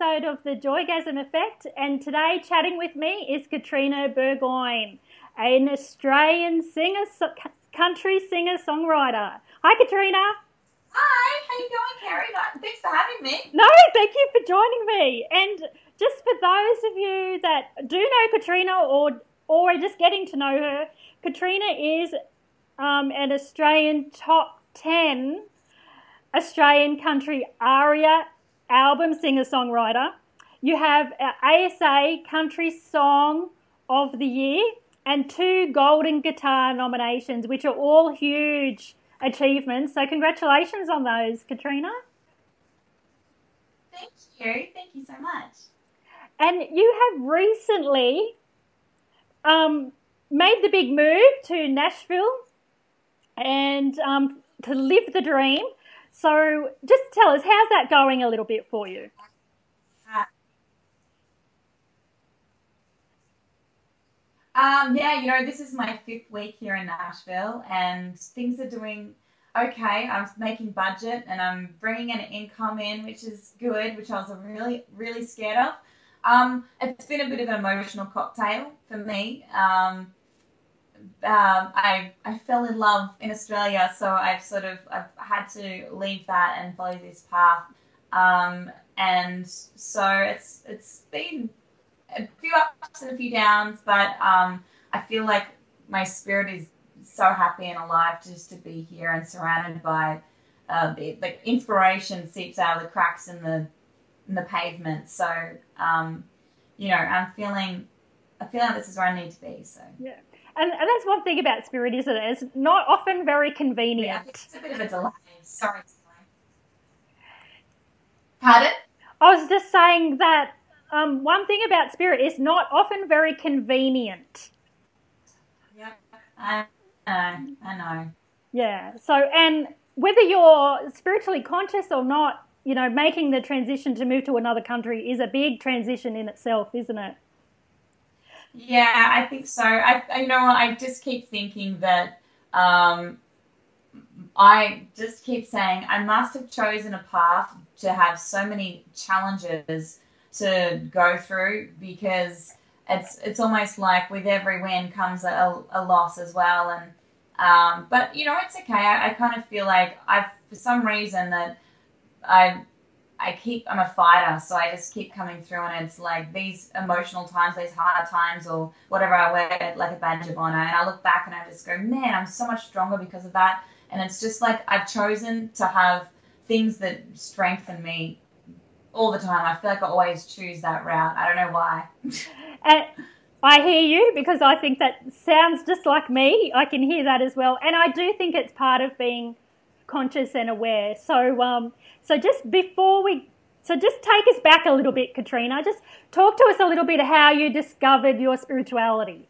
episode of the Joygasm Effect, and today chatting with me is Katrina Burgoyne, an Australian singer, country singer songwriter. Hi, Katrina. Hi, how you going, Kerrie? Thanks for having me. No, thank you for joining me. And just for those of you that do know Katrina or or are just getting to know her, Katrina is um, an Australian top ten Australian country aria album singer songwriter. You have ASA Country Song of the Year and two Golden Guitar nominations, which are all huge achievements. So, congratulations on those, Katrina. Thank you. Thank you so much. And you have recently um, made the big move to Nashville and um, to live the dream. So just tell us, how's that going a little bit for you? Um, yeah, you know, this is my fifth week here in Nashville, and things are doing okay. I'm making budget, and I'm bringing an income in, which is good, which I was really, really scared of. Um, it's been a bit of an emotional cocktail for me. Um, um, I I fell in love in Australia, so I've sort of I've had to leave that and follow this path. Um, and so it's it's been a few ups and a few downs, but um, I feel like my spirit is so happy and alive just to be here and surrounded by uh, the like inspiration seeps out of the cracks in the in the pavement. So um, you know, I'm feeling I feel like this is where I need to be. So yeah. And, and that's one thing about Spirit, isn't it? It's not often very convenient. Yeah, it's a bit of a delay. Sorry. Pardon? I was just saying that um, one thing about Spirit is not often very convenient. Yeah, I know. I know. Yeah. So, and whether you're spiritually conscious or not, you know, making the transition to move to another country is a big transition in itself, isn't it? Yeah, I think so. I, you know, I just keep thinking that um, I just keep saying I must have chosen a path to have so many challenges to go through because it's it's almost like with every win comes a, a loss as well. And um, but you know, it's okay. I, I kind of feel like I've for some reason that I I keep I'm a fighter, so I just keep coming through, and it's like these emotional times, these hard times, or whatever I wear like a badge of honor, and I look back and I just go, man, I'm so much stronger because of that, and it's just like I've chosen to have things that strengthen me all the time. I feel like I always choose that route. I don't know why. and I hear you because I think that sounds just like me. I can hear that as well, and I do think it's part of being conscious and aware. So, um, so just before we, so just take us back a little bit, Katrina. Just talk to us a little bit of how you discovered your spirituality.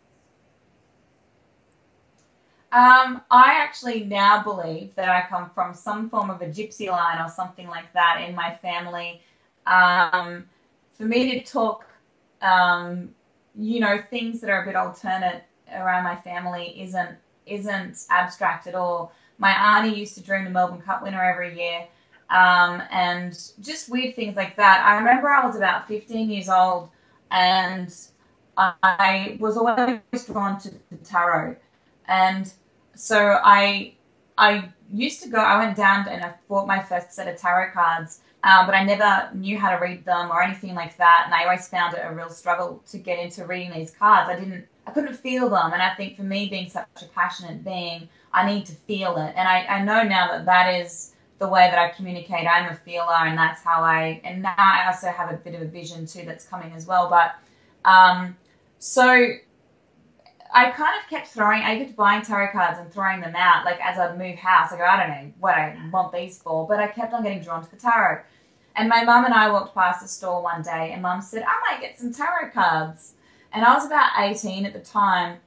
Um, I actually now believe that I come from some form of a gypsy line or something like that in my family. Um, for me to talk, um, you know, things that are a bit alternate around my family isn't isn't abstract at all. My auntie used to dream the Melbourne Cup winner every year, um, and just weird things like that. I remember I was about 15 years old, and I was always drawn to the tarot, and so I I used to go. I went down and I bought my first set of tarot cards. Um, but I never knew how to read them or anything like that, and I always found it a real struggle to get into reading these cards. I didn't, I couldn't feel them, and I think for me, being such a passionate being, I need to feel it. And I, I know now that that is the way that I communicate. I'm a feeler, and that's how I. And now I also have a bit of a vision too that's coming as well. But um, so I kind of kept throwing. I kept buying tarot cards and throwing them out, like as I'd move house. I go, I don't know what I want these for, but I kept on getting drawn to the tarot. And my mum and I walked past the store one day, and mum said, I might get some tarot cards. And I was about 18 at the time,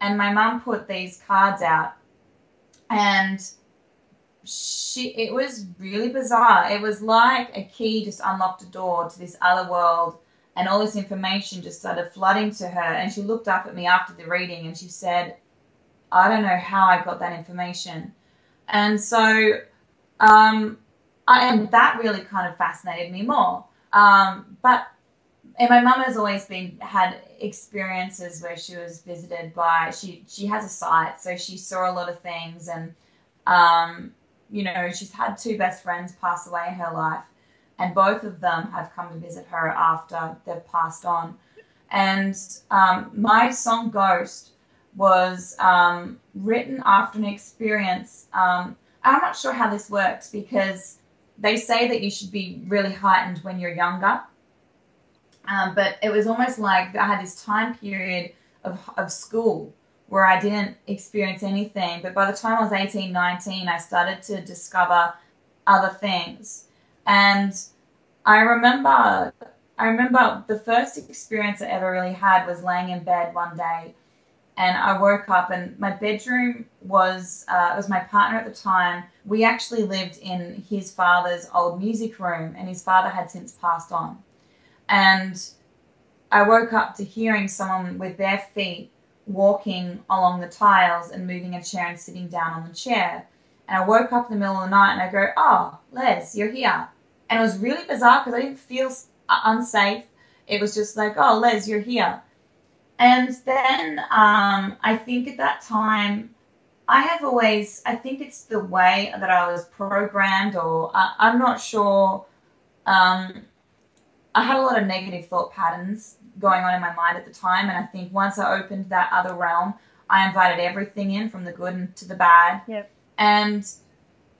and my mum put these cards out and she it was really bizarre. It was like a key just unlocked a door to this other world and all this information just started flooding to her and she looked up at me after the reading and she said, I don't know how I got that information. And so um I, and that really kind of fascinated me more. um, but and my mum has always been had experiences where she was visited by she she has a sight, so she saw a lot of things, and um, you know she's had two best friends pass away in her life, and both of them have come to visit her after they've passed on. And um, my song Ghost was um, written after an experience. Um, I'm not sure how this works because they say that you should be really heightened when you're younger. Um, but it was almost like I had this time period of, of school where I didn't experience anything. But by the time I was 18, 19, I started to discover other things. And I remember, I remember the first experience I ever really had was laying in bed one day, and I woke up, and my bedroom was uh, it was my partner at the time. We actually lived in his father's old music room, and his father had since passed on. And I woke up to hearing someone with their feet walking along the tiles and moving a chair and sitting down on the chair. And I woke up in the middle of the night and I go, Oh, Les, you're here and it was really bizarre because I didn't feel uh, unsafe. It was just like, oh, Les, you're here. And then um, I think at that time, I have always, I think it's the way that I was programmed, or uh, I'm not sure. Um, I had a lot of negative thought patterns going on in my mind at the time, and I think once I opened that other realm, I invited everything in from the good to the bad. Yep. And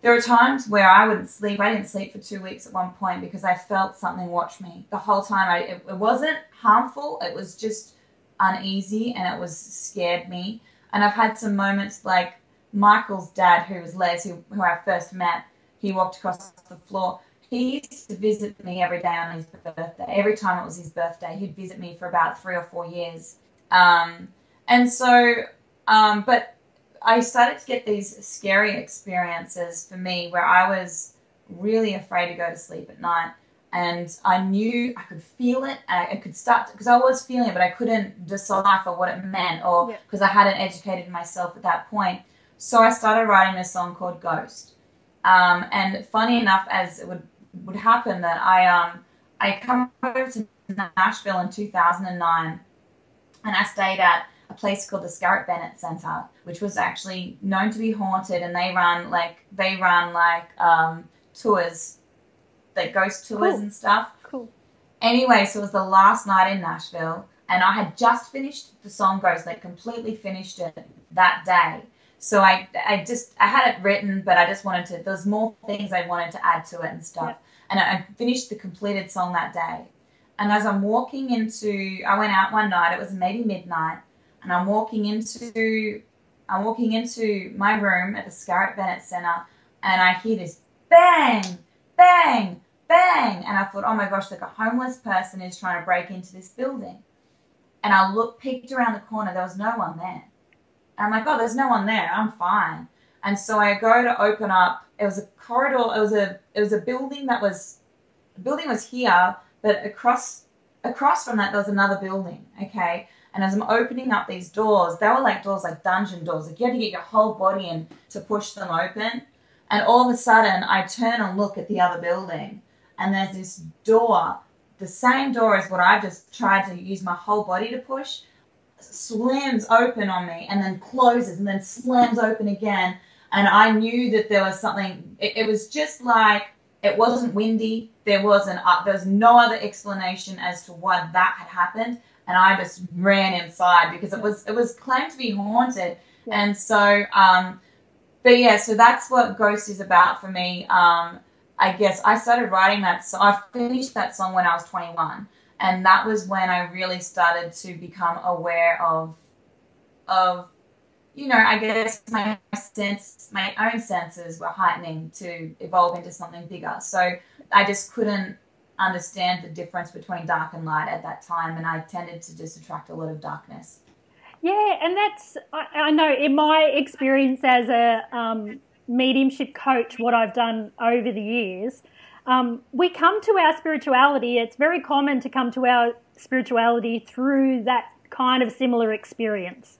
there were times where I wouldn't sleep. I didn't sleep for two weeks at one point because I felt something watch me the whole time. I, it, it wasn't harmful. It was just uneasy and it was scared me. And I've had some moments like Michael's dad, who was Les, who, who I first met. He walked across the floor. He used to visit me every day on his birthday. Every time it was his birthday, he'd visit me for about three or four years. Um, and so, um, but I started to get these scary experiences for me where I was really afraid to go to sleep at night. And I knew I could feel it. I could start because I was feeling it, but I couldn't decipher what it meant, or because yeah. I hadn't educated myself at that point. So I started writing a song called Ghost. Um, and funny enough, as it would would happen, that I um I come over to Nashville in 2009, and I stayed at a place called the Scarritt Bennett Center, which was actually known to be haunted, and they run like they run like um, tours, like ghost tours cool. and stuff. Cool. Anyway, so it was the last night in Nashville, and I had just finished the song Ghost, like completely finished it that day. So I, I just, I had it written, but I just wanted to. there's more things I wanted to add to it and stuff. Yep. And I finished the completed song that day. And as I'm walking into, I went out one night. It was maybe midnight, and I'm walking into I'm walking into my room at the Scarritt Bennett Center and I hear this bang, bang, bang. And I thought, oh my gosh, like a homeless person is trying to break into this building. And I looked, peeked around the corner, there was no one there. I'm like, oh, there's no one there, I'm fine. And so I go to open up, it was a corridor, it was a it was a building that was the building was here, but across across from that there was another building, okay? And as I'm opening up these doors, they were like doors like dungeon doors. Like you had to get your whole body in to push them open. And all of a sudden, I turn and look at the other building, and there's this door, the same door as what I've just tried to use my whole body to push, slams open on me, and then closes, and then slams open again. And I knew that there was something. It, it was just like it wasn't windy. There was an uh, there was no other explanation as to why that had happened and I just ran inside because it was it was claimed to be haunted, yeah. and so um, but yeah, so that's what Ghost is about for me. Um, I guess I started writing that song. I finished that song when I was 21, and that was when I really started to become aware of of you know, I guess my sense, my own senses were heightening to evolve into something bigger. So I just couldn't understand the difference between dark and light at that time, and I tended to just attract a lot of darkness. Yeah, and that's I, I know in my experience as a um, mediumship coach, what I've done over the years, um, we come to our spirituality. It's very common to come to our spirituality through that kind of similar experience.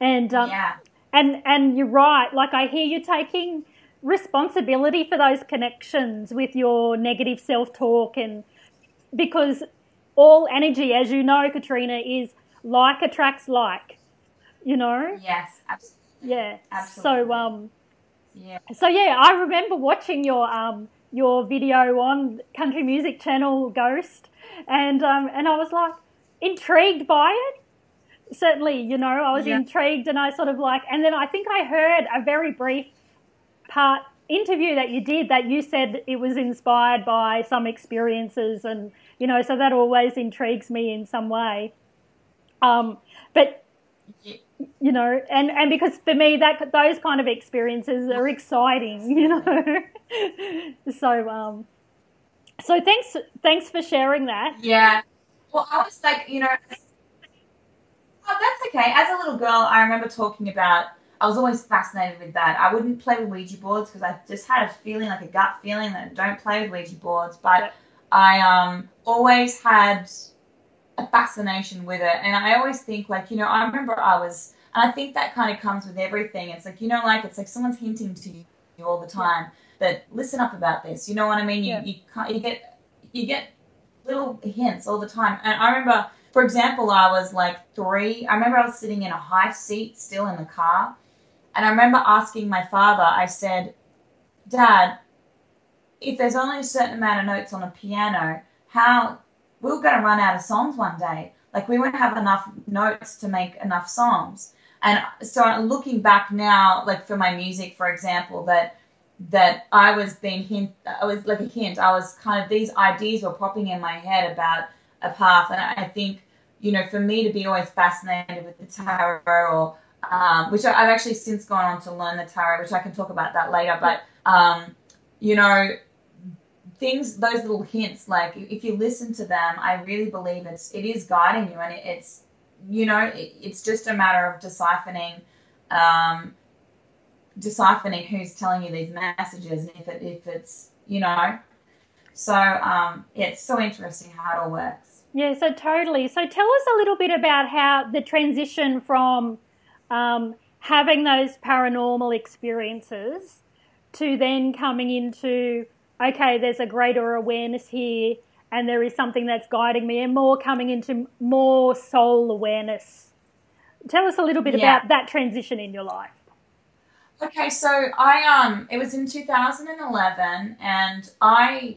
And um, yeah. and and you're right. Like I hear you taking responsibility for those connections with your negative self talk and because all energy, as you know, Katrina, is like attracts like. You know. Yes, absolutely. Yeah. Absolutely. So um. Yeah. So yeah, I remember watching your um your video on Country Music Channel Ghost, and um and I was like intrigued by it. Certainly, you know, I was Yeah. intrigued, and I sort of like, and then I think I heard a very brief part interview that you did that you said it was inspired by some experiences, and you know, so that always intrigues me in some way. Um, but you know, and and because for me that those kind of experiences are exciting, you know. so um, so thanks thanks for sharing that. Yeah. Well, I was like, you know, oh, that's okay. As a little girl, I remember talking about. I was always fascinated with that. I wouldn't play with Ouija boards because I just had a feeling, like a gut feeling, that don't play with Ouija boards. But Yep. I um always had a fascination with it, and I always think like, you know, I remember I was, and I think that kind of comes with everything. It's like, you know, like it's like someone's hinting to you all the time that listen up about this. You know what I mean? You Yeah. you can't you get you get little hints all the time. And I remember, for example, I was like three. I remember I was sitting in a high seat still in the car. And I remember asking my father, I said, Dad, if there's only a certain amount of notes on a piano, how we're going to run out of songs one day. Like we won't have enough notes to make enough songs. And so looking back now, like for my music, for example, that that I was being hint, I was like a hint. I was kind of these ideas were popping in my head about a path, and I think you know for me to be always fascinated with the tarot, or um, which I've actually since gone on to learn the tarot, which I can talk about that later. But um, you know, things those little hints, like if you listen to them, I really believe it's it is guiding you, and it, it's you know it, it's just a matter of deciphering. Um, deciphering who's telling you these messages and if it if it's you know so um yeah, it's so interesting how it all works Yeah, so totally. So tell us a little bit about how the transition from um, having those paranormal experiences to then coming into, okay, there's a greater awareness here and there is something that's guiding me, and more coming into more soul awareness. Tell us a little bit Yeah. about that transition in your life. Okay so i um it was in 2011 and i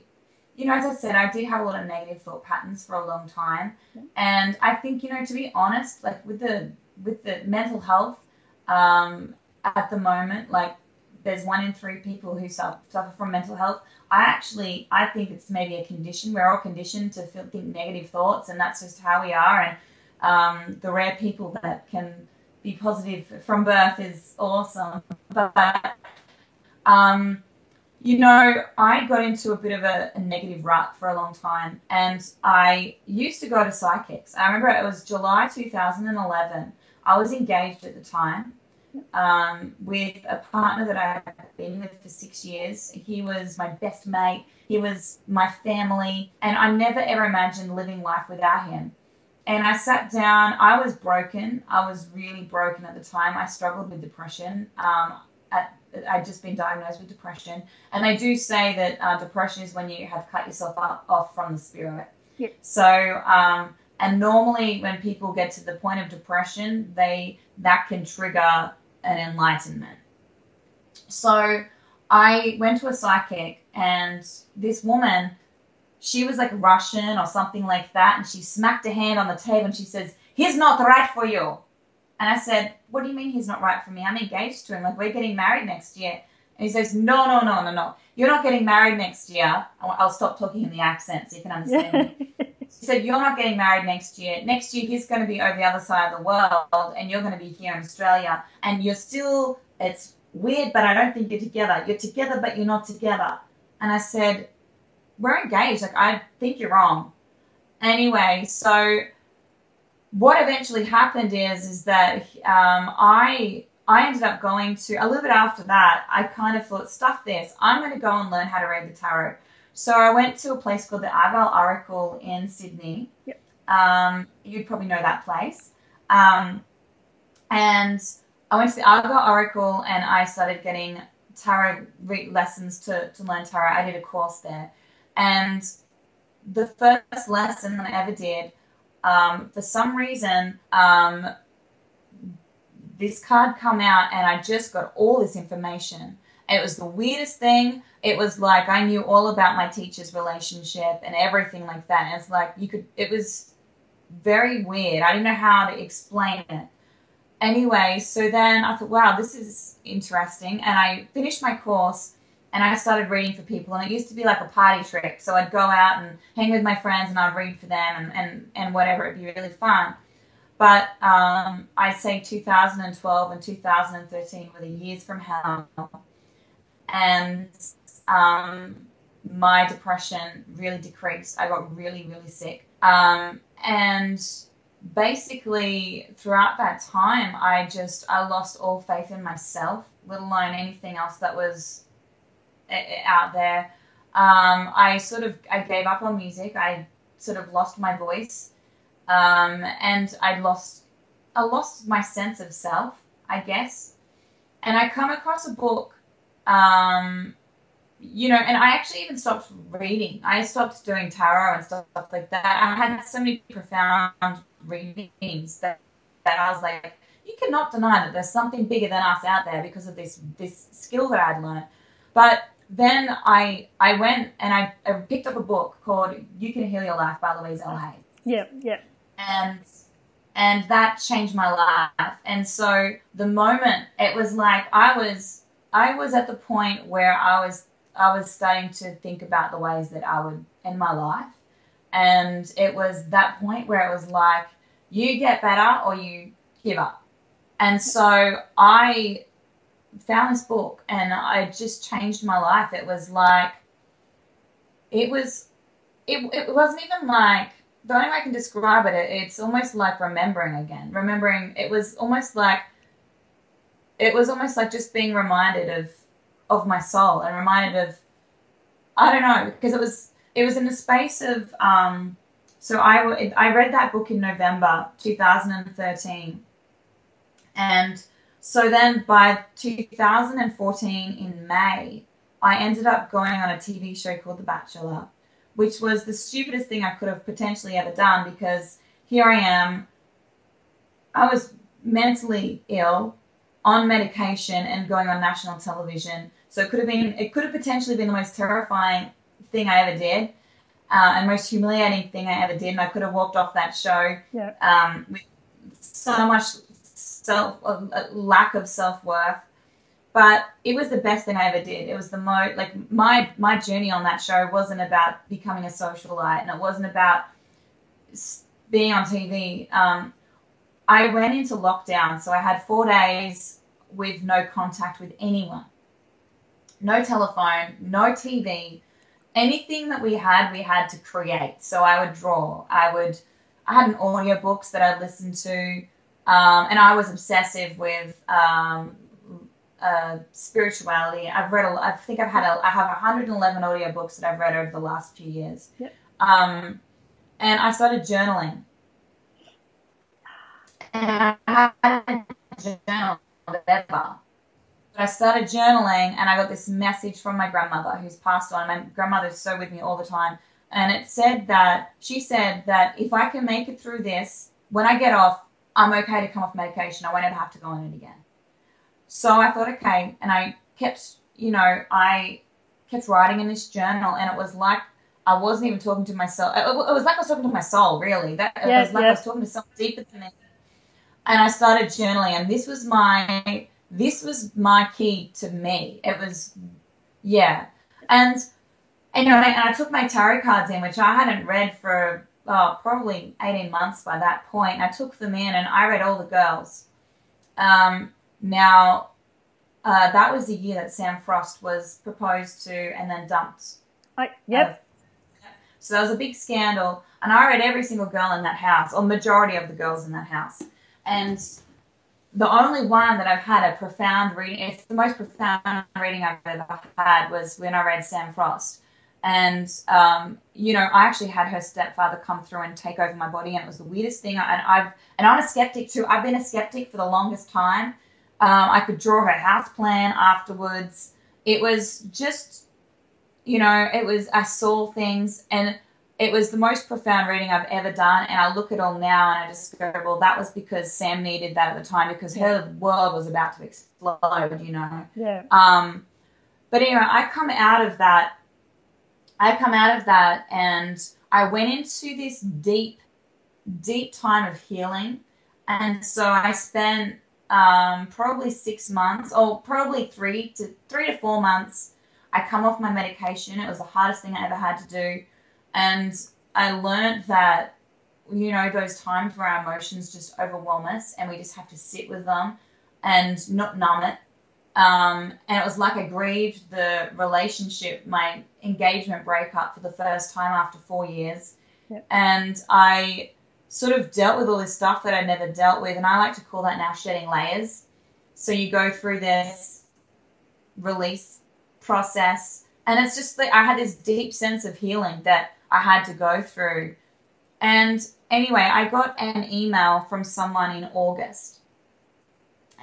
you know as i said i did have a lot of negative thought patterns for a long time and i think you know to be honest like with the with the mental health um at the moment like there's one in three people who suffer, suffer from mental health I actually I think it's maybe a condition. We're all conditioned to feel, think negative thoughts, and that's just how we are. And um, the rare people that can be positive from birth is awesome. But um, you know, I got into a bit of a, a negative rut for a long time, and I used to go to psychics. I remember it was July 2011. I was engaged at the time um, with a partner that I had been with for six years. He was my best mate. He was my family, and I never ever imagined living life without him. And I sat down. I was broken. I was really broken at the time. I struggled with depression. Um, at, I'd just been diagnosed with depression, and they do say that uh, depression is when you have cut yourself up, off from the spirit. Yeah. So, um, and normally when people get to the point of depression, they that can trigger an enlightenment. So I went to a psychic, and this woman, she was like Russian or something like that, and she smacked her hand on the table and she says, He's not right for you. And I said, What do you mean he's not right for me? I'm engaged to him. Like, we're getting married next year. And he says, No, no, no, no, no. You're not getting married next year. I'll stop talking in the accent so you can understand me. He said, You're not getting married next year. Next year, he's going to be over the other side of the world, and you're going to be here in Australia. And you're still, it's weird, but I don't think you're together. You're together, but you're not together. And I said, We're engaged. Like, I think you're wrong. Anyway, so what eventually happened is, is that um, I. I ended up going to a little bit after that. I kind of thought, stuff this. I'm going to go and learn how to read the tarot. So I went to a place called the Argyle Oracle in Sydney. Yep. Um, you'd probably know that place. Um, and I went to the Argyle Oracle and I started getting tarot re- lessons to, to learn tarot. I did a course there. And the first lesson that I ever did, um, for some reason, um, this card come out and I just got all this information. It was the weirdest thing. It was like I knew all about my teacher's relationship and everything like that. And it's like you could, it was very weird. I didn't know how to explain it. Anyway, so then I thought, wow, this is interesting. And I finished my course and I started reading for people. And it used to be like a party trick. So I'd go out and hang with my friends and I'd read for them and, and, and whatever. It'd be really fun. But um, I'd say 2012 and 2013 were the years from hell. And um, my depression really decreased. I got really, really sick. Um, and basically, throughout that time, I just I lost all faith in myself, let alone anything else that was out there. Um, I sort of I gave up on music. I sort of lost my voice, um, and I lost I lost my sense of self, I guess. And I come across a book um, you know, and I actually even stopped reading. I stopped doing tarot and stuff like that. I had so many profound readings that, that I was like, you cannot deny that there's something bigger than us out there because of this this skill that I'd learned. But then I I went and I, I picked up a book called You Can Heal Your Life by Louise L. Hay. Yeah, yeah. And and that changed my life. And so the moment it was like I was I was at the point where I was I was starting to think about the ways that I would end my life, and it was that point where it was like you get better or you give up. And so I found this book and I just changed my life. It was like it was it, it wasn't even like the only way I can describe it, it's almost like remembering again. Remembering it was almost like it was almost like just being reminded of of my soul and reminded of I don't know because it was it was in the space of um, so I I read that book in November 2013 and so then by 2014 in May I ended up going on a TV show called The Bachelor which was the stupidest thing I could have potentially ever done because here I am I was mentally ill on medication and going on national television. So it could have been, it could have potentially been the most terrifying thing I ever did, uh, and most humiliating thing I ever did. And I could have walked off that show yeah. um, with so much self, a lack of self worth. But it was the best thing I ever did. It was the most like my my journey on that show wasn't about becoming a socialite, and it wasn't about being on TV. Um, I went into lockdown, so I had four days with no contact with anyone. No telephone, no TV. Anything that we had, we had to create. So I would draw. I would. I had an audio books that I'd listen to, um, and I was obsessive with um, uh, spirituality. I've read. A, I think I've had. A, I have 111 audio books that I've read over the last few years. Yep. Um, and I started journaling and I had a journal ever. But I started journaling and I got this message from my grandmother who's passed on. My grandmother's so with me all the time. And it said that, she said that if I can make it through this, when I get off, I'm okay to come off medication. I won't ever have to go on it again. So I thought, okay. And I kept, you know, I kept writing in this journal and it was like I wasn't even talking to myself. It, was like I was talking to my soul, really. That it was like. I was talking to someone deeper than me and I started journaling, and this was my this was my key to me. It was, yeah, and and, you know, and I took my tarot cards in, which I hadn't read for oh, probably eighteen months by that point. I took them in, and I read all the girls. Um, now, uh, that was the year that Sam Frost was proposed to and then dumped. I, yep. Uh, so there was a big scandal, and I read every single girl in that house, or majority of the girls in that house. And the only one that I've had a profound reading, it's the most profound reading I've ever had, was when I read Sam Frost. And, um, you know, I actually had her stepfather come through and take over my body, and it was the weirdest thing. And I've, and I'm a skeptic too. I've been a skeptic for the longest time. Um, I could draw her house plan afterwards. It was just, you know, it was, I saw things, and it was the most profound reading I've ever done. And I look at all now and I just go, well, that was because Sam needed that at the time because her world was about to explode, you know. Yeah. Um, but anyway, I come out of that. I come out of that and I went into this deep, deep time of healing. And so I spent um, probably six months, or probably three to three to four months. I come off my medication. It was the hardest thing I ever had to do, and I learned that you know those times where our emotions just overwhelm us, and we just have to sit with them and not numb it. Um, and it was like I grieved the relationship, my engagement breakup for the first time after four years, Yep. and I sort of dealt with all this stuff that I never dealt with, and I like to call that now shedding layers. So you go through this release process, and it's just like I had this deep sense of healing that I had to go through. And anyway, I got an email from someone in August.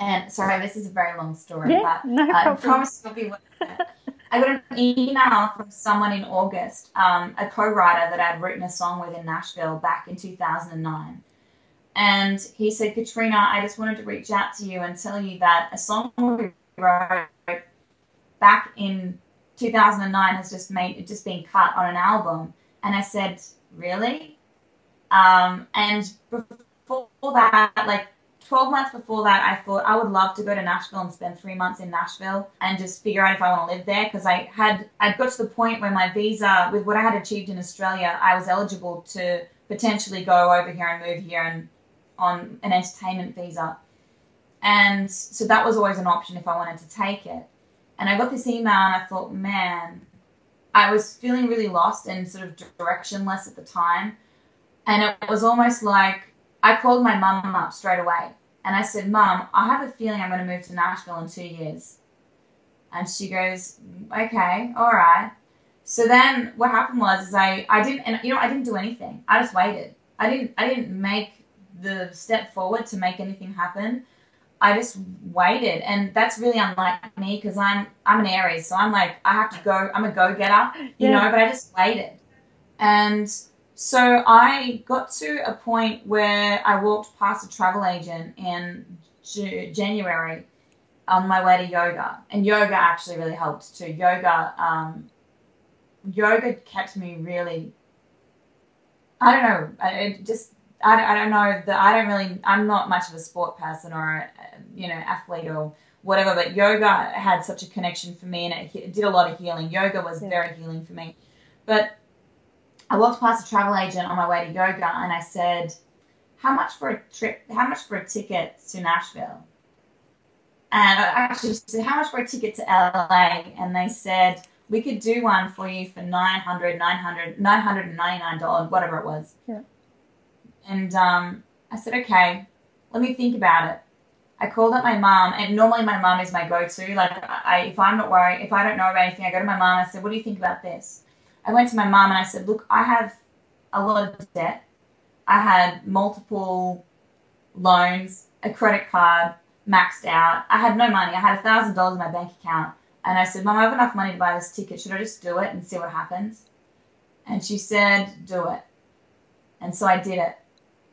And sorry, this is a very long story, Yeah, but no I promise it'll be worth it. I got an email from someone in August, um, a co-writer that I'd written a song with in Nashville back in 2009. And he said, Katrina, I just wanted to reach out to you and tell you that a song we wrote back in 2009 has just made just been cut on an album. And I said, really? Um, and before that, like 12 months before that, I thought I would love to go to Nashville and spend three months in Nashville and just figure out if I want to live there because I had I'd got to the point where my visa, with what I had achieved in Australia, I was eligible to potentially go over here and move here and on an entertainment visa. And so that was always an option if I wanted to take it. And I got this email and I thought, man, I was feeling really lost and sort of directionless at the time. And it was almost like I called my mum up straight away and I said, Mum, I have a feeling I'm going to move to Nashville in two years. And she goes, Okay, all right. So then what happened was is I, I didn't and you know I didn't do anything. I just waited. I didn't I didn't make the step forward to make anything happen. I just waited, and that's really unlike me because I'm I'm an Aries, so I'm like I have to go. I'm a go getter, you Yeah. know. But I just waited, and so I got to a point where I walked past a travel agent in January on my way to yoga, and yoga actually really helped too. Yoga, um, yoga kept me really. I don't know. It just I don't, I don't know that I don't really I'm not much of a sport person or a, you know athlete or whatever but yoga had such a connection for me and it, it did a lot of healing yoga was Yeah. very healing for me but I walked past a travel agent on my way to yoga and I said how much for a trip how much for a ticket to Nashville and I actually said how much for a ticket to LA and they said we could do one for you for $900, $900 999 dollars whatever it was Yeah. and um, I said, okay, let me think about it. I called up my mom, and normally my mom is my go-to. Like, I, if I'm not worried, if I don't know about anything, I go to my mom. And I said, what do you think about this? I went to my mom and I said, look, I have a lot of debt. I had multiple loans, a credit card maxed out. I had no money. I had a thousand dollars in my bank account, and I said, Mom, I have enough money to buy this ticket. Should I just do it and see what happens? And she said, do it. And so I did it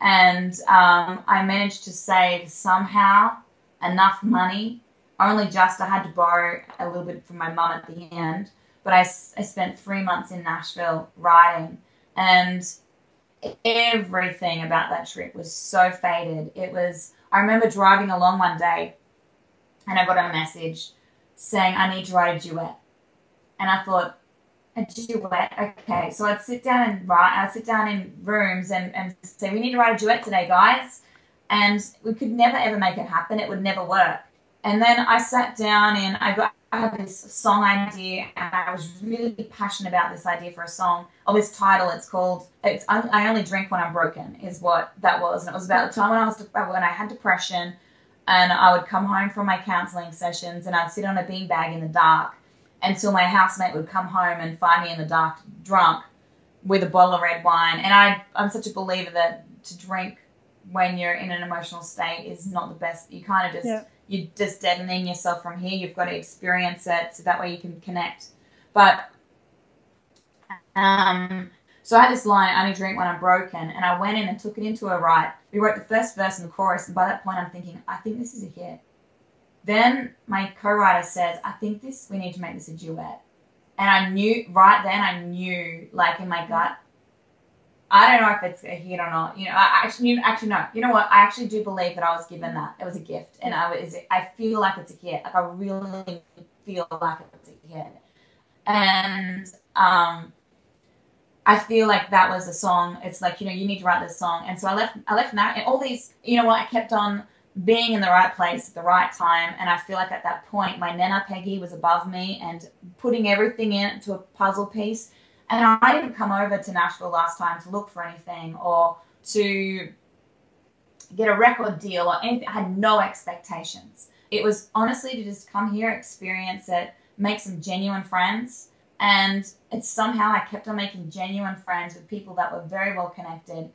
and um, I managed to save somehow enough money. Only just I had to borrow a little bit from my mum at the end, but I, I spent three months in Nashville writing, and everything about that trip was so faded. It was. I remember driving along one day, and I got a message saying I need to write a duet, and I thought a duet. Okay, so I'd sit down and write. I'd sit down in rooms and, and say, we need to write a duet today, guys. And we could never ever make it happen. It would never work. And then I sat down and I got I had this song idea, and I was really passionate about this idea for a song. Or this title, it's called "It's I Only Drink When I'm Broken," is what that was, and it was about the time when I was when I had depression, and I would come home from my counselling sessions, and I'd sit on a beanbag in the dark, until my housemate would come home and find me in the dark, drunk, with a bottle of red wine. And I, I'm such a believer that to drink when you're in an emotional state is not the best. You kind of just. You're just deadening yourself from here. You've got to experience it so that way you can connect. But um, So I had this line, I only drink when I'm broken, and I went in and took it into a write. We wrote the first verse and the chorus, and by that point I'm thinking, I think this is a hit. Then my co-writer says, I think this we need to make this a duet. And I knew right then I knew like in my gut, I don't know if it's a hit or not. You know, I actually, actually no. You know what? I actually do believe that I was given that. It was a gift, and I was. I feel like it's a hit. Like I really feel like it's a hit, and um, I feel like that was a song. It's like you know you need to write this song, and so I left. I left that, and all these. You know what? I kept on being in the right place at the right time, and I feel like at that point my nana Peggy was above me and putting everything into a puzzle piece and I didn't come over to Nashville last time to look for anything or to get a record deal or anything. I had no expectations. It was honestly to just come here, experience it, make some genuine friends. And it's somehow I kept on making genuine friends with people that were very well connected.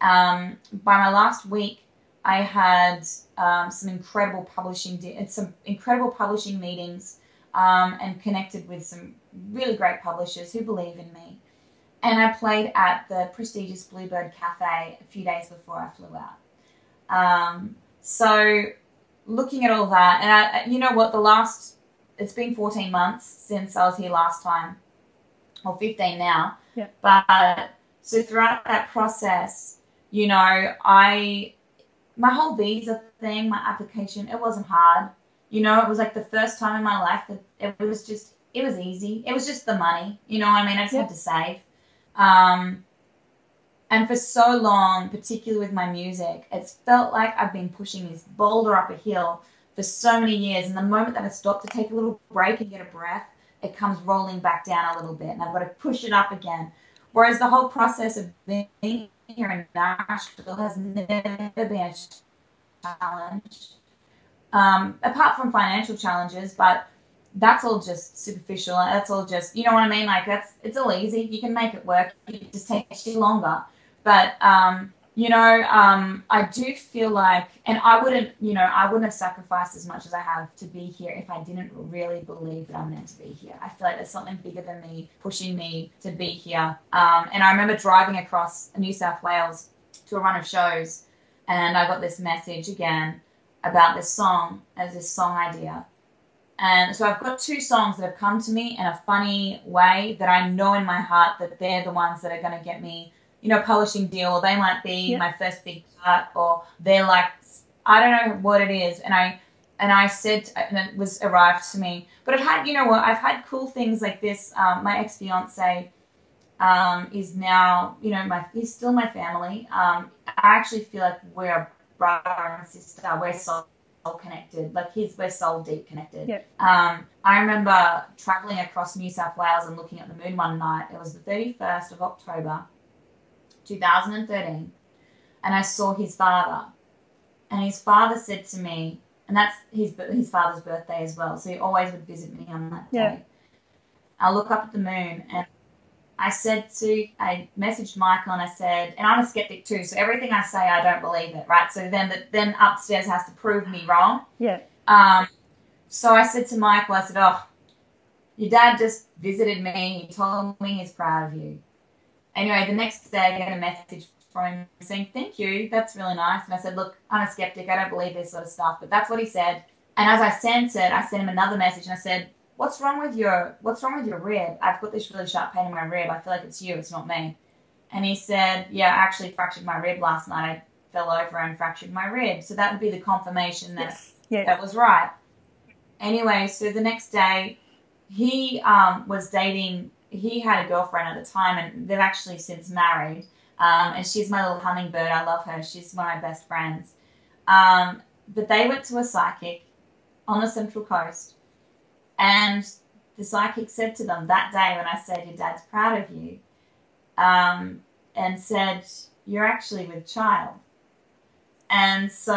Um, by my last week, I had um, some incredible publishing, de- some incredible publishing meetings um, and connected with some really great publishers who believe in me. And I played at the prestigious Bluebird Cafe a few days before I flew out. Um, so, looking at all that, and I, you know what, the last, it's been 14 months since I was here last time, or 15 now. Yeah. But so throughout that process, you know, I, my whole visa thing, my application, it wasn't hard. You know, it was like the first time in my life that it was just, it was easy. It was just the money. You know I mean? I just had to save. Um, and for so long, particularly with my music, it's felt like I've been pushing this boulder up a hill for so many years. And the moment that I stop to take a little break and get a breath, it comes rolling back down a little bit. And I've got to push it up again. Whereas the whole process of being here in Nashville has never been a challenge um, apart from financial challenges, but that's all just superficial. That's all just, you know what I mean? Like that's, it's all easy. You can make it work. It just takes you longer. But, um, you know, um, I do feel like, and I wouldn't, you know, I wouldn't have sacrificed as much as I have to be here if I didn't really believe that I'm meant to be here. I feel like there's something bigger than me pushing me to be here. Um, and I remember driving across New South Wales to a run of shows, and I got this message again about this song as this song idea. And so I've got two songs that have come to me in a funny way that I know in my heart that they're the ones that are going to get me, you know, publishing deal, or they might be my first big cut, or they're like, I don't know what it is. And I, and I said, and it was arrived to me. But I've had, you know what, I've had cool things like this. Um, my ex fiance um, is now, you know, my he's still my family. Um, I actually feel like we're a brother and sister. We're soul connected. Like his, we're soul deep connected. Yeah. Um, I remember traveling across New South Wales and looking at the moon one night. It was the thirty first of October, two thousand and thirteen, and I saw his father, and his father said to me, and that's his his father's birthday as well. So he always would visit me on that day. Yeah. I look up at the moon and I said to, I messaged Michael and I said, and I'm a skeptic too, so everything I say, I don't believe it, right? So then, the, then upstairs has to prove me wrong. Yeah. Um, so I said to Michael, I said, oh, your dad just visited me. He told me he's proud of you. Anyway, the next day I get a message from him saying, thank you, that's really nice. And I said, look, I'm a skeptic. I don't believe this sort of stuff, but that's what he said. And as I sent it, I sent him another message and I said, what's wrong with your what's wrong with your rib? I've got this really sharp pain in my rib. I feel like it's you, it's not me. And he said, Yeah, I actually fractured my rib last night. I fell over and fractured my rib. So that would be the confirmation that Yes. Yeah. that was right. Anyway, so the next day he um, was dating he had a girlfriend at the time and they've actually since married. Um, and she's my little hummingbird. I love her. She's one of my best friends. Um, but they went to a psychic on the Central Coast and the psychic said to them that day when I said, Your dad's proud of you, um, and said, You're actually with child. And so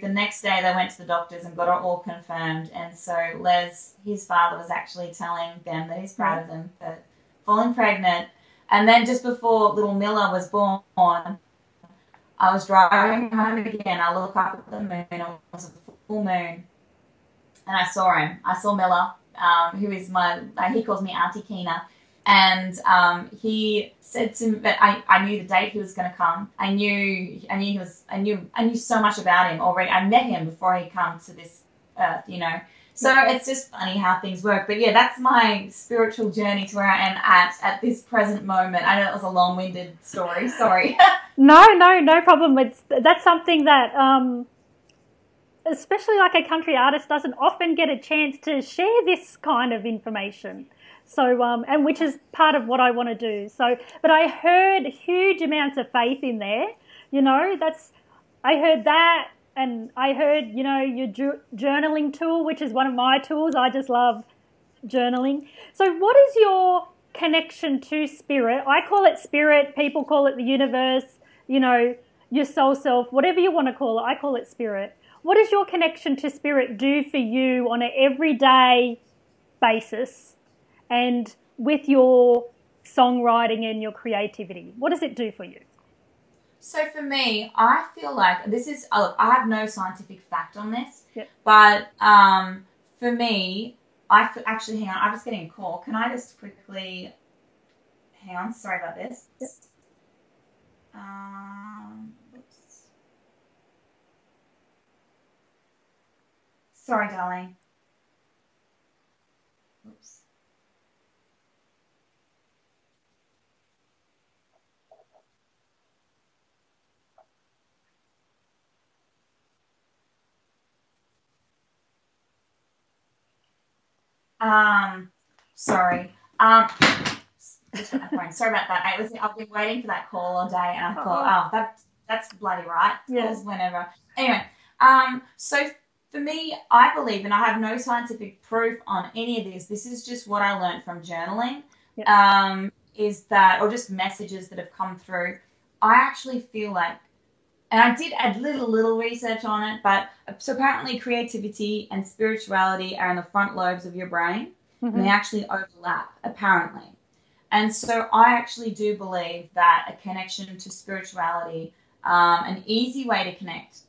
the next day they went to the doctors and got it all confirmed. And so Les, his father, was actually telling them that he's proud of them for falling pregnant. And then just before little Miller was born, I was driving home again. I look up at the moon. It was a full moon and I saw him. I saw Miller, um, who is my, uh, he calls me Auntie Keena. and um, he said to me that I, I knew the date he was going to come. I knew I knew he was I knew I knew so much about him already. I met him before he come to this earth, you know. So it's just funny how things work. But yeah, that's my spiritual journey to where I am at at this present moment. I know it was a long-winded story. Sorry. no, no, no problem. It's that's something that um, especially like a country artist doesn't often get a chance to share this kind of information. So, um, and which is part of what I want to do. So, but I heard huge amounts of faith in there. You know, that's, I heard that, and I heard, you know, your journaling tool, which is one of my tools. I just love journaling. So, what is your connection to spirit? I call it spirit, people call it the universe, you know, your soul self, whatever you want to call it. I call it spirit. What does your connection to spirit do for you on an everyday basis? and with your songwriting and your creativity? What does it do for you? So for me, I feel like this is. Oh, I have no scientific fact on this, yep. but um, for me, I actually hang on. I'm just getting a call. Can I just quickly hang on? Sorry about this. Yep. Um, oops. Sorry, darling. Oops. Um, sorry. Um, sorry about that. I was I've been waiting for that call all day, and I thought, oh, that that's bloody right. Yeah. Whenever. Anyway, um, so for me, I believe, and I have no scientific proof on any of this. This is just what I learned from journaling. Yeah. Um, is that, or just messages that have come through. I actually feel like and I did a little little research on it, but so apparently creativity and spirituality are in the front lobes of your brain, mm-hmm. and they actually overlap apparently. And so I actually do believe that a connection to spirituality, um, an easy way to connect,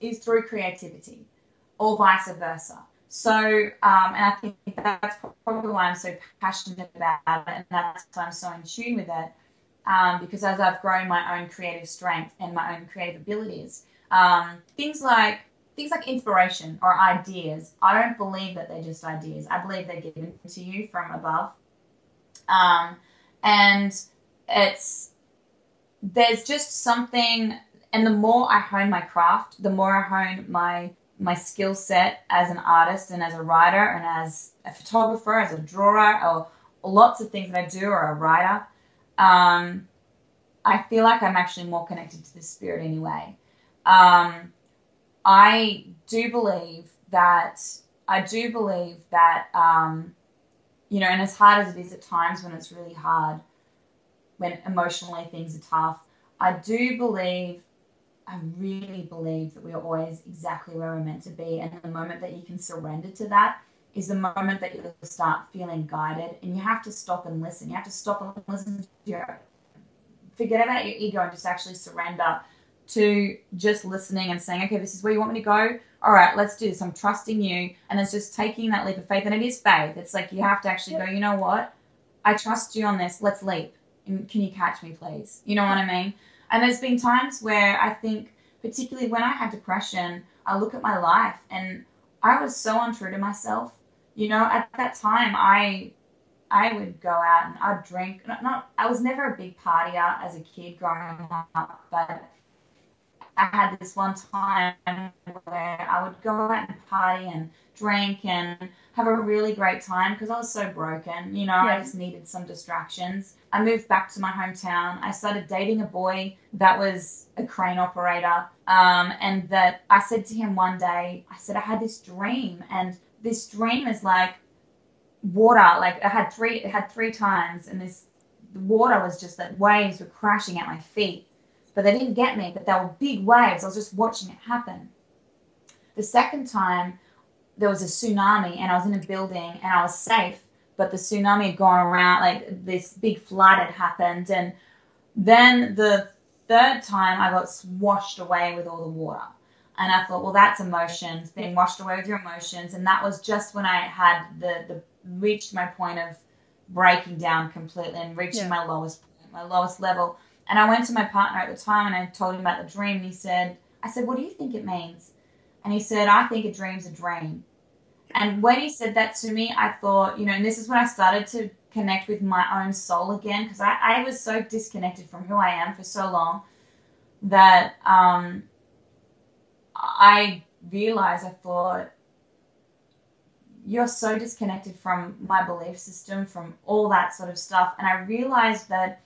is through creativity, or vice versa. So, um, and I think that's probably why I'm so passionate about it, and that's why I'm so in tune with it um, because as I've grown my own creative strength and my own creative abilities, um, things like things like inspiration or ideas, I don't believe that they're just ideas. I believe they're given to you from above, um, and it's there's just something. And the more I hone my craft, the more I hone my my skill set as an artist and as a writer and as a photographer, as a drawer, or lots of things that I do, or a writer um, I feel like I'm actually more connected to the spirit anyway. Um, I do believe that I do believe that um, you know, and as hard as it is at times when it's really hard, when emotionally things are tough, I do believe, I really believe that we are always exactly where we're meant to be, and the moment that you can surrender to that is the moment that you'll start feeling guided and you have to stop and listen. You have to stop and listen to your forget about your ego and just actually surrender to just listening and saying, okay, this is where you want me to go. All right, let's do this. I'm trusting you. And it's just taking that leap of faith. And it is faith. It's like you have to actually go, you know what? I trust you on this. Let's leap. And can you catch me, please? You know what I mean? And there's been times where I think, particularly when I had depression, I look at my life and I was so untrue to myself you know, at that time, I I would go out and I'd drink. Not, not I was never a big partier as a kid growing up, but I had this one time where I would go out and party and drink and have a really great time because I was so broken. You know, yeah. I just needed some distractions. I moved back to my hometown. I started dating a boy that was a crane operator. Um, and that I said to him one day, I said, I had this dream and this dream is like water. Like I had three, it had three times, and this water was just that waves were crashing at my feet, but they didn't get me. But they were big waves. I was just watching it happen. The second time, there was a tsunami, and I was in a building, and I was safe. But the tsunami had gone around, like this big flood had happened, and then the third time, I got washed away with all the water. And I thought, well, that's emotions, being washed away with your emotions. And that was just when I had the, the reached my point of breaking down completely and reaching Yeah. my lowest point, my lowest level. And I went to my partner at the time and I told him about the dream. And he said, I said, What do you think it means? And he said, I think a dream's a dream. And when he said that to me, I thought, you know, and this is when I started to connect with my own soul again because I, I was so disconnected from who I am for so long that um, I realized, I thought, you're so disconnected from my belief system, from all that sort of stuff. And I realized that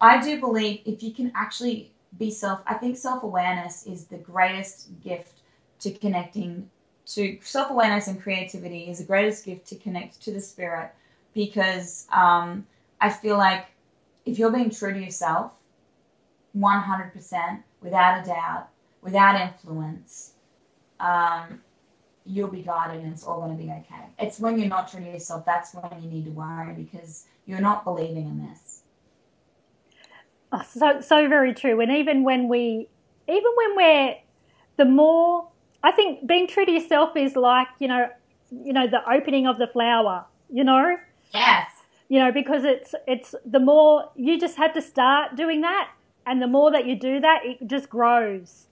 I do believe if you can actually be self, I think self awareness is the greatest gift to connecting to self awareness and creativity is the greatest gift to connect to the spirit because um, I feel like if you're being true to yourself, 100%, without a doubt, without influence, um, you'll be guided and it's all going to be okay. It's when you're not true to yourself that's when you need to worry because you're not believing in this. Oh, so so very true. And even when we, even when we're, the more I think being true to yourself is like you know, you know the opening of the flower. You know, Yes. you know because it's it's the more you just have to start doing that, and the more that you do that, it just grows.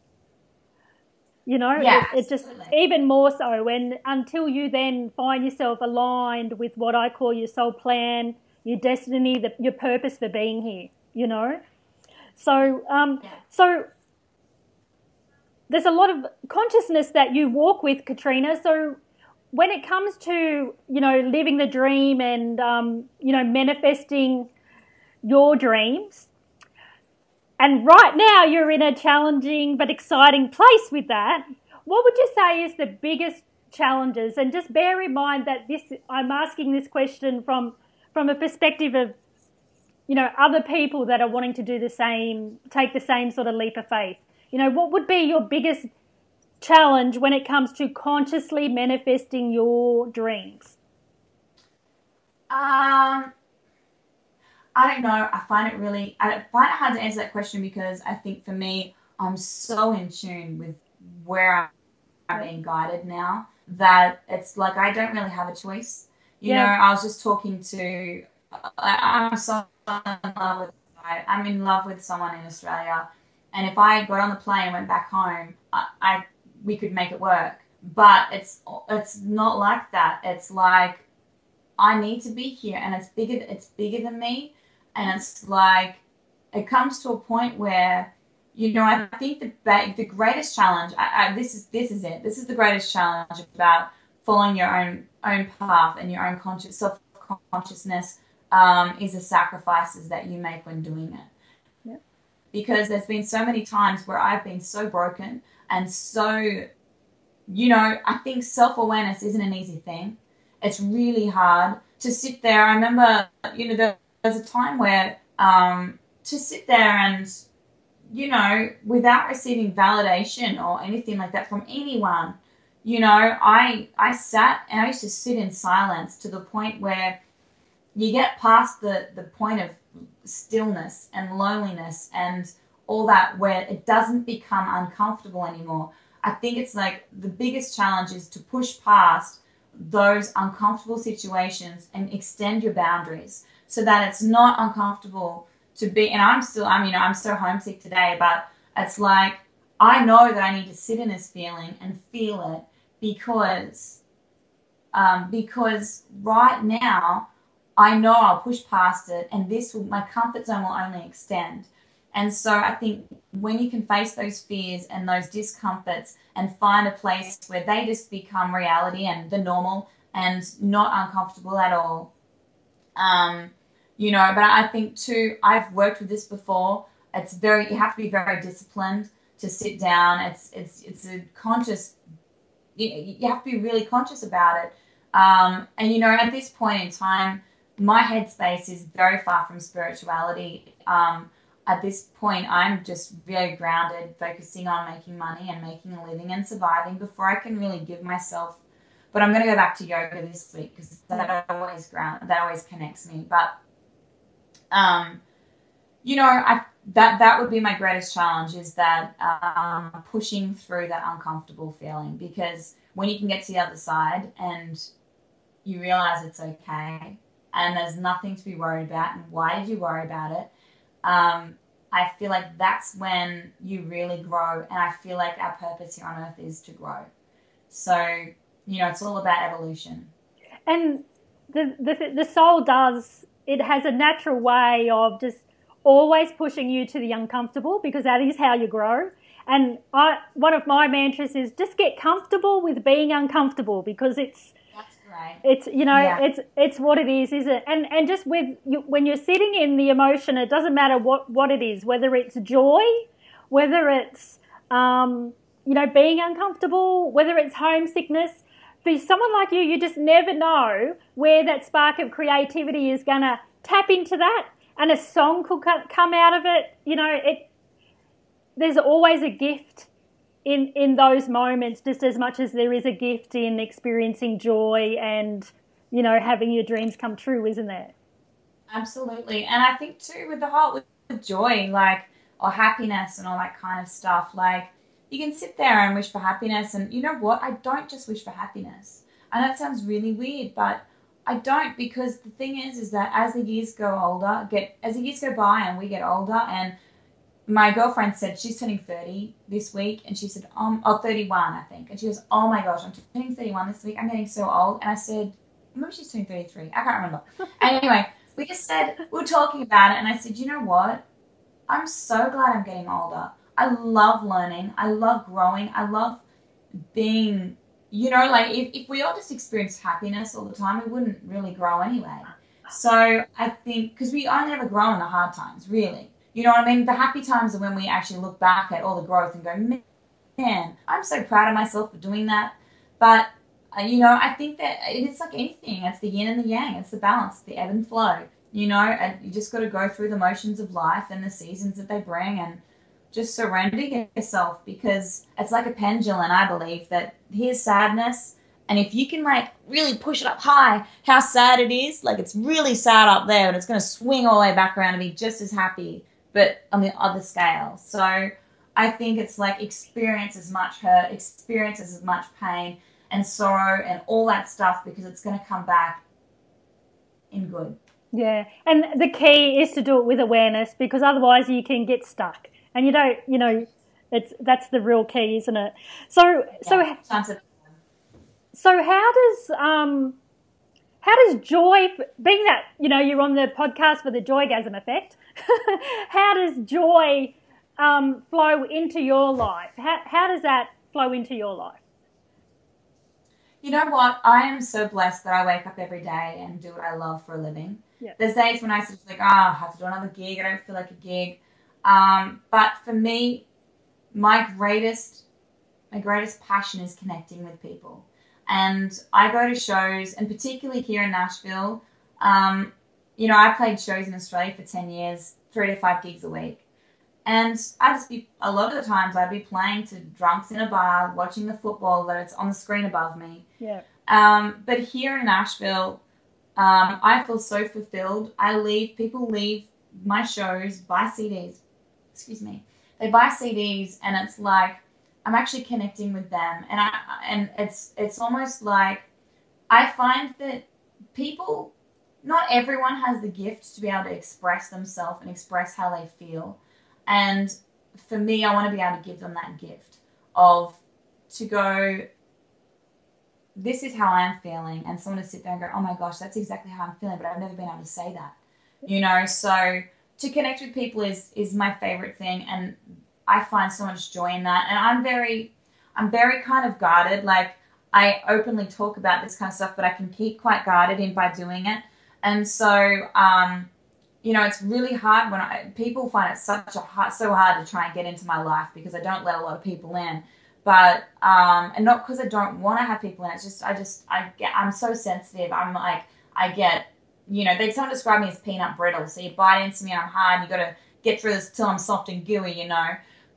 You know, Yeah, it, it just absolutely. even more so when until you then find yourself aligned with what I call your soul plan, your destiny, the, your purpose for being here. You know, so um, Yeah. so there's a lot of consciousness that you walk with, Katrina. So when it comes to you know living the dream and um, you know manifesting your dreams, and right now you're in a challenging but exciting place with that. What would you say is the biggest challenges? And just bear in mind that this I'm asking this question from from a perspective of you know other people that are wanting to do the same, take the same sort of leap of faith. You know, what would be your biggest challenge when it comes to consciously manifesting your dreams? Um, I don't know. I find it really, I find it hard to answer that question because I think for me, I'm so in tune with where I'm being guided now that it's like I don't really have a choice. You Yeah. know, I was just talking to, I'm so in love with, I'm in love with someone in Australia, and if I got on the plane and went back home, I, I we could make it work. But it's it's not like that. It's like I need to be here, and it's bigger. It's bigger than me, and it's like it comes to a point where you know I think the the greatest challenge. I, I, this is this is it. This is the greatest challenge about following your own own path and your own conscious self consciousness um, is the sacrifices that you make when doing it. Because there's been so many times where I've been so broken and so, you know, I think self awareness isn't an easy thing. It's really hard to sit there. I remember, you know, there was a time where um, to sit there and, you know, without receiving validation or anything like that from anyone, you know, I I sat and I used to sit in silence to the point where you get past the the point of stillness and loneliness and all that where it doesn't become uncomfortable anymore. I think it's like the biggest challenge is to push past those uncomfortable situations and extend your boundaries so that it's not uncomfortable to be and I'm still I mean I'm so homesick today but it's like I know that I need to sit in this feeling and feel it because um, because right now I know I'll push past it and this will my comfort zone will only extend. And so I think when you can face those fears and those discomforts and find a place where they just become reality and the normal and not uncomfortable at all. Um, you know, but I think too, I've worked with this before. It's very, you have to be very disciplined to sit down. It's, it's, it's a conscious, you, you have to be really conscious about it. Um, and you know, at this point in time, my headspace is very far from spirituality. Um, at this point, I'm just very grounded, focusing on making money and making a living and surviving before I can really give myself. But I'm going to go back to yoga this week because that always ground that always connects me. But um, you know, I that that would be my greatest challenge is that um, pushing through that uncomfortable feeling because when you can get to the other side and you realize it's okay and there's nothing to be worried about. And why did you worry about it? Um, I feel like that's when you really grow. And I feel like our purpose here on earth is to grow. So, you know, it's all about evolution. And the, the, the soul does, it has a natural way of just always pushing you to the uncomfortable because that is how you grow. And I, one of my mantras is just get comfortable with being uncomfortable because it's Right. It's you know Yeah. it's it's what it is, isn't it? And and just with you, when you're sitting in the emotion, it doesn't matter what what it is, whether it's joy, whether it's um, you know being uncomfortable, whether it's homesickness. For someone like you, you just never know where that spark of creativity is going to tap into that, and a song could come out of it. You know, it. There's always a gift in in those moments just as much as there is a gift in experiencing joy and you know having your dreams come true isn't there Absolutely. And I think too with the whole with joy, like or happiness and all that kind of stuff, like you can sit there and wish for happiness and you know what? I don't just wish for happiness. And that sounds really weird, but I don't because the thing is is that as the years go older, get as the years go by and we get older and my girlfriend said she's turning 30 this week and she said um oh 31 I think. And she goes oh my gosh I'm turning 31 this week. I'm getting so old. And I said maybe she's turning 33 I can't remember. Anyway we just said we were talking about it and I said you know what? I'm so glad I'm getting older. I love learning. I love growing. I love being you know like if, if we all just experienced happiness all the time we wouldn't really grow anyway. So I think because we only ever grow in the hard times really you know what I mean? The happy times are when we actually look back at all the growth and go, man, I'm so proud of myself for doing that. But, uh, you know, I think that it's like anything. It's the yin and the yang. It's the balance, the ebb and flow. You know, and you just got to go through the motions of life and the seasons that they bring and just surrender yourself because it's like a pendulum. I believe that here's sadness. And if you can like really push it up high, how sad it is, like it's really sad up there, and it's going to swing all the way back around and be just as happy but on the other scale. So I think it's like experience as much hurt, experience as much pain and sorrow and all that stuff because it's going to come back in good. yeah and the key is to do it with awareness because otherwise you can get stuck and you don't you know it's that's the real key isn't it so so Yeah, of- So how does um how does joy being that you know you're on the podcast for the joygasm effect how does joy um, flow into your life how, how does that flow into your life You know what? I am so blessed that I wake up every day and do what I love for a living. Yeah. There's days when I sort of like, oh, I have to do another gig. I don't feel like a gig. Um, but for me, my greatest, my greatest passion is connecting with people. And I go to shows, and particularly here in Nashville. Um, you know, I played shows in Australia for ten years, three to five gigs a week. And I just be a lot of the times I'd be playing to drunks in a bar, watching the football that's on the screen above me. yeah Um, but here in Nashville, um, I feel so fulfilled. I leave people leave my shows, buy CDs. Excuse me. They buy CDs, and it's like I'm actually connecting with them, and I and it's it's almost like I find that people, not everyone has the gift to be able to express themselves and express how they feel, and for me, I want to be able to give them that gift of to go this is how I'm feeling, and someone to sit there and go, oh my gosh, that's exactly how I'm feeling, but I've never been able to say that, you know. So to connect with people is is my favorite thing, and I find so much joy in that. And I'm very, I'm very kind of guarded. Like I openly talk about this kind of stuff, but I can keep quite guarded in by doing it. And so, um, you know, it's really hard when I, people find it such a hard, so hard to try and get into my life because I don't let a lot of people in but um, and not because I don't want to have people in. It's just I just I get I'm so sensitive. I'm like I get you know they some describe me as peanut brittle. So you bite into me and I'm hard. And You got to get through this till I'm soft and gooey. You know.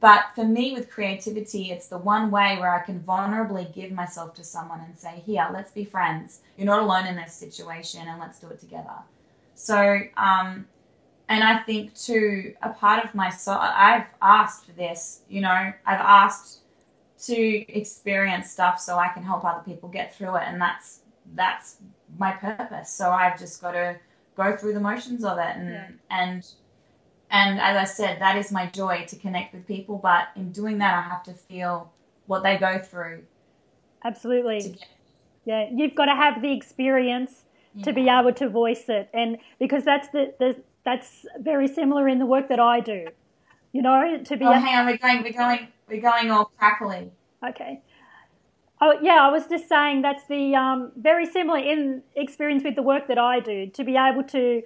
But for me, with creativity, it's the one way where I can vulnerably give myself to someone and say, "Here, let's be friends. You're not alone in this situation, and let's do it together." So, um, and I think too, a part of my soul, I've asked for this. You know, I've asked to experience stuff so I can help other people get through it, and that's that's my purpose. So I've just got to go through the motions of it and Yeah. and and as I said, that is my joy to connect with people. But in doing that, I have to feel what they go through. Absolutely. get, Yeah, you've got to have the experience to be able to voice it, and because that's the, the that's very similar in the work that I do. You know, to be Oh, hang on, we're going, we're going, we're going all crackly. Okay. Oh yeah, I was just saying that's the um, very similar in experience with the work that I do. To be able to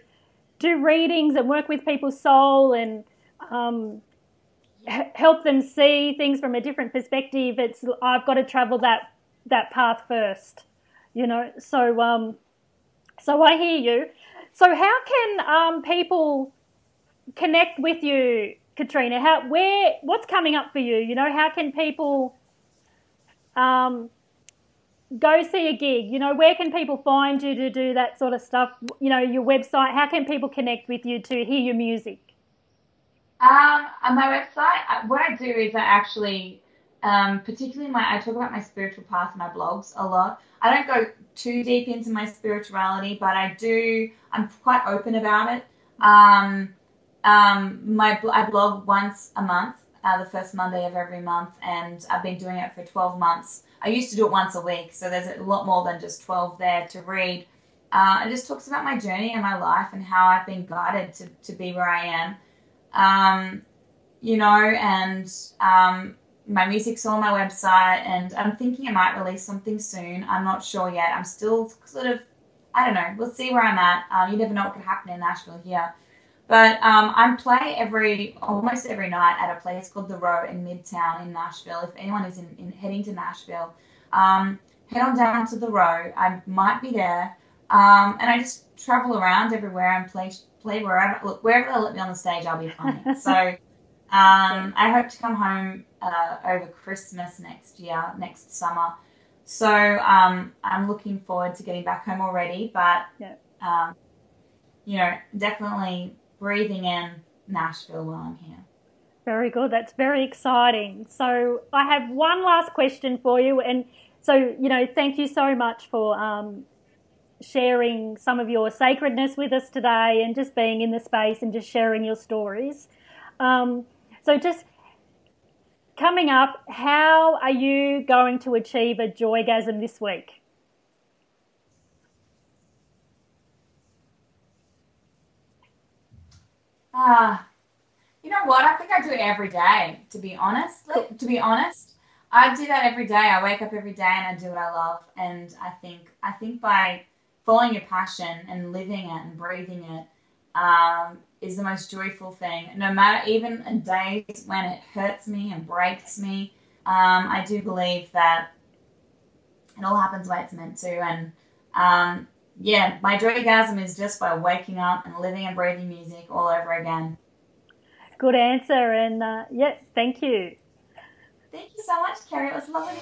do readings and work with people's soul and um, help them see things from a different perspective. It's I've got to travel that that path first, you know. So um, so I hear you. So how can um, people connect with you, Katrina? How where what's coming up for you? You know, how can people um, go see a gig? You know, where can people find you to do that sort of stuff? You know, your website. How can people connect with you to hear your music? Um, on my website, uh, what I do is I actually, um, particularly my, I talk about my spiritual path in my blogs a lot. I don't go too deep into my spirituality, but I do. I'm quite open about it. Um, um, my I blog once a month, uh, the first Monday of every month, and I've been doing it for 12 months. I used to do it once a week, so there's a lot more than just 12 there to read. Uh, it just talks about my journey and my life and how I've been guided to, to be where I am. Um, you know, and um, my music's on my website, and I'm thinking I might release something soon. I'm not sure yet. I'm still sort of, I don't know. We'll see where I'm at. Um, you never know what could happen in Nashville here. But um, I play every almost every night at a place called the Row in Midtown in Nashville. If anyone is in, in heading to Nashville, um, head on down to the Row. I might be there, um, and I just travel around everywhere and play play wherever look, wherever they let me on the stage. I'll be playing. so um, I hope to come home uh, over Christmas next year, next summer. So um, I'm looking forward to getting back home already, but Yeah. um, you know, definitely breathing in Nashville while I'm here. Very good. That's very exciting. So I have one last question for you, and so you know, thank you so much for um, sharing some of your sacredness with us today, and just being in the space and just sharing your stories. Um, so just coming up, how are you going to achieve a joygasm this week? Ah, you know what? I think I do it every day. To be honest, Like, to be honest, I do that every day. I wake up every day and I do what I love. And I think I think by following your passion and living it and breathing it um, is the most joyful thing. No matter even in days when it hurts me and breaks me, um, I do believe that it all happens the way it's meant to. And um, yeah, my joygasm is just by waking up and living and breathing music all over again. Good answer, and uh, yeah, thank you. Thank you so much, Kerrie. It was lovely.